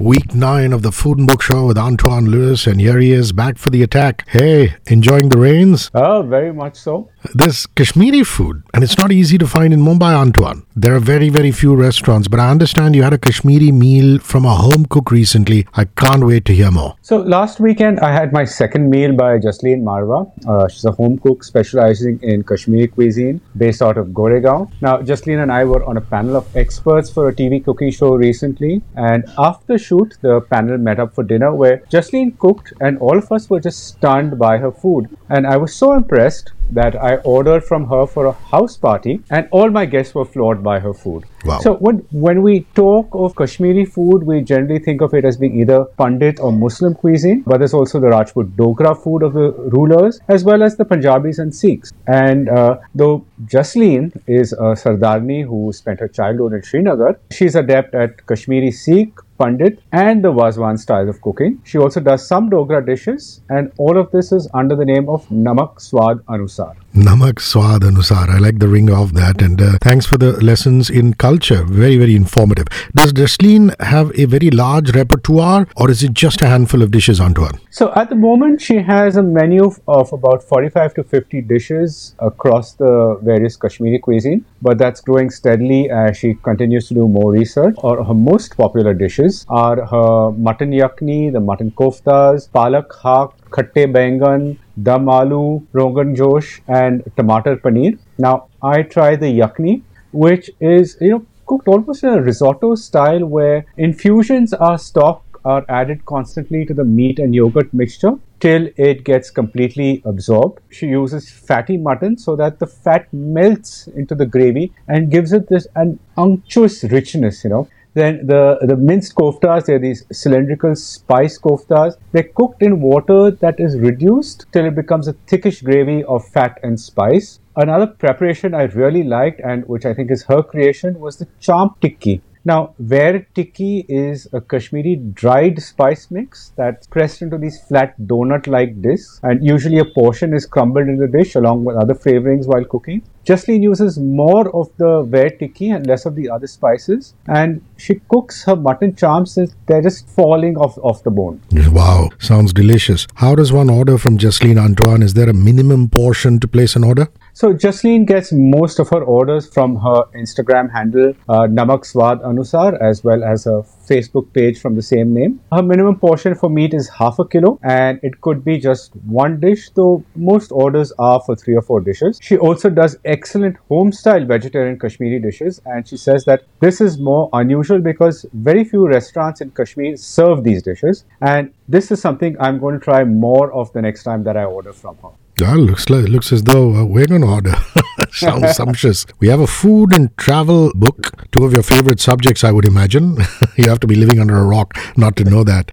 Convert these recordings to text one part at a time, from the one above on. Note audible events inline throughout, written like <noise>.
Week 9 of the Food and Book Show with Antoine Lewis, and here he is back for the attack. Hey, enjoying the rains? Oh, very much so. This Kashmiri food, and it's not easy to find in Mumbai, Antoine. There are very, very few restaurants, but I understand you had a Kashmiri meal from a home cook recently. I can't wait to hear more. So, last weekend I had my second meal by Jasleen Marwa. Uh, she's a home cook specializing in Kashmiri cuisine based out of Goregaon. Now, Jasleen and I were on a panel of experts for a TV cooking show recently, and after the shoot, the panel met up for dinner where Jasleen cooked, and all of us were just stunned by her food. And I was so impressed that I ordered from her for a house party, and all my guests were floored by her food. Wow. So when when we talk of Kashmiri food, we generally think of it as being either Pandit or Muslim cuisine, but there's also the Rajput Dogra food of the rulers, as well as the Punjabis and Sikhs. And uh, though Jasleen is a Sardarni who spent her childhood in Srinagar, she's adept at Kashmiri Sikh, Pandit and the Wazwan style of cooking. She also does some Dogra dishes, and all of this is under the name of Namak Swad Anusar. Namak Swad Anusar. I like the ring of that, and uh, thanks for the lessons in culture. Very, very informative. Does Jasleen have a very large repertoire, or is it just a handful of dishes, Antoine? So at the moment, she has a menu of about 45 to 50 dishes across the various Kashmiri cuisine, but that's growing steadily as she continues to do more research. Or her most popular dishes are her mutton yakni, the mutton koftas, palak haq, khatte bangan, dum aloo, rogan josh, and tomato paneer. Now, I try the yakni, which is, you know, cooked almost in a risotto style where infusions are stock are added constantly to the meat and yogurt mixture till it gets completely absorbed. She uses fatty mutton so that the fat melts into the gravy and gives it this an unctuous richness, you know. Then the, the minced koftas, they're these cylindrical spice koftas. They're cooked in water that is reduced till it becomes a thickish gravy of fat and spice. Another preparation I really liked and which I think is her creation was the champ tikki. Now, where tikki is a Kashmiri dried spice mix that's pressed into these flat donut like discs, and usually a portion is crumbled in the dish along with other flavorings while cooking. Jasleen uses more of the ware tikki and less of the other spices, and she cooks her mutton charms since they're just falling off, off the bone. Wow, sounds delicious. How does one order from Jasleen Antoine? Is there a minimum portion to place an order? So Jasleen gets most of her orders from her Instagram handle uh, Namak Swad Anusar as well as a Facebook page from the same name. Her minimum portion for meat is half a kilo and it could be just one dish though most orders are for three or four dishes. She also does excellent home style vegetarian Kashmiri dishes and she says that this is more unusual because very few restaurants in Kashmir serve these dishes and this is something I'm going to try more of the next time that I order from her. Yeah, looks like looks as though uh, we're going to order. <laughs> Sounds <laughs> sumptuous. We have a food and travel book. Two of your favorite subjects, I would imagine. <laughs> you have to be living under a rock not to know that.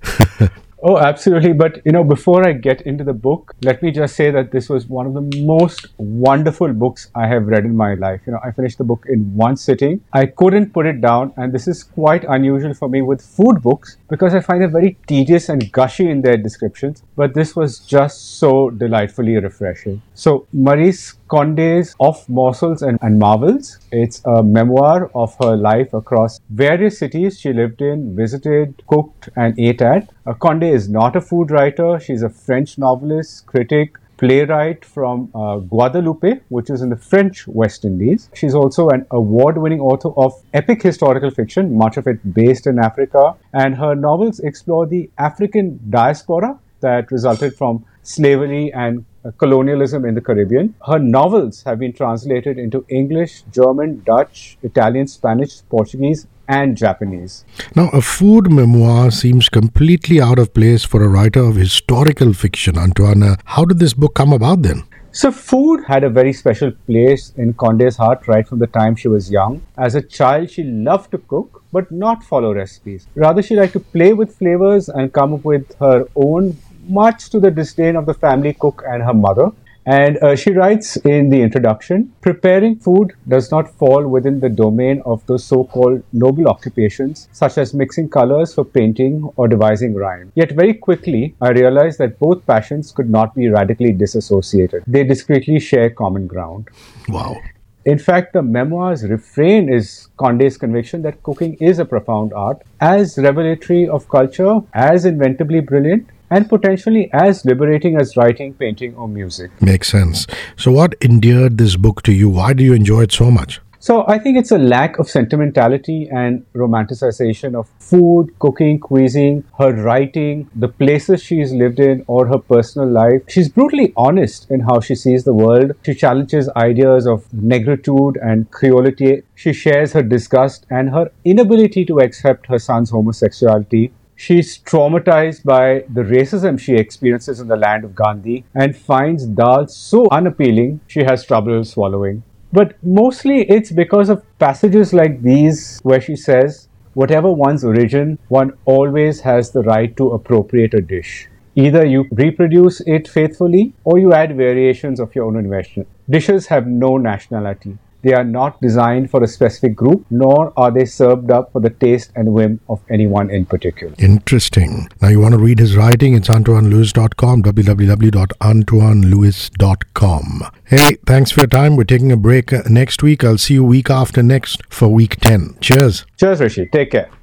Oh, absolutely. But, you know, before I get into the book, let me just say that this was one of the most wonderful books I have read in my life. You know, I finished the book in one sitting. I couldn't put it down. And this is quite unusual for me with food books because I find them very tedious and gushy in their descriptions. But this was just so delightfully refreshing. So, Maryse Condé's Of Morsels and, and Marvels. It's a memoir of her life across various cities she lived in, visited, cooked, and ate at. Uh, Condé is not a food writer. She's a French novelist, critic, playwright from uh, Guadeloupe, which is in the French West Indies. She's also an award winning author of epic historical fiction, much of it based in Africa. And her novels explore the African diaspora that resulted from slavery and colonialism in the Caribbean. Her novels have been translated into English, German, Dutch, Italian, Spanish, Portuguese, and Japanese. Now, a food memoir seems completely out of place for a writer of historical fiction. Antoine, uh, how did this book come about then? So, food had a very special place in Condé's heart right from the time she was young. As a child, she loved to cook, but not follow recipes. Rather, she liked to play with flavors and come up with her own much to the disdain of the family cook and her mother. And uh, she writes in the introduction preparing food does not fall within the domain of those so called noble occupations, such as mixing colors for painting or devising rhyme. Yet, very quickly, I realized that both passions could not be radically disassociated. They discreetly share common ground. Wow. In fact, the memoir's refrain is Condé's conviction that cooking is a profound art, as revelatory of culture, as inventively brilliant, and potentially as liberating as writing, painting, or music. Makes sense. So, what endeared this book to you? Why do you enjoy it so much? So I think it's a lack of sentimentality and romanticization of food, cooking, cuisine, her writing, the places she's lived in, or her personal life. She's brutally honest in how she sees the world. She challenges ideas of negritude and creolity. She shares her disgust and her inability to accept her son's homosexuality. She's traumatized by the racism she experiences in the land of Gandhi and finds dal so unappealing she has trouble swallowing. But mostly it's because of passages like these where she says, whatever one's origin, one always has the right to appropriate a dish. Either you reproduce it faithfully or you add variations of your own invention. Dishes have no nationality. They are not designed for a specific group, nor are they served up for the taste and whim of anyone in particular. Interesting. Now, you want to read his writing? It's AntoineLewis.com, www.antoinelewis.com. Hey, thanks for your time. We're taking a break uh, next week. I'll see you week after next for week 10. Cheers. Cheers, Hrishi. Take care.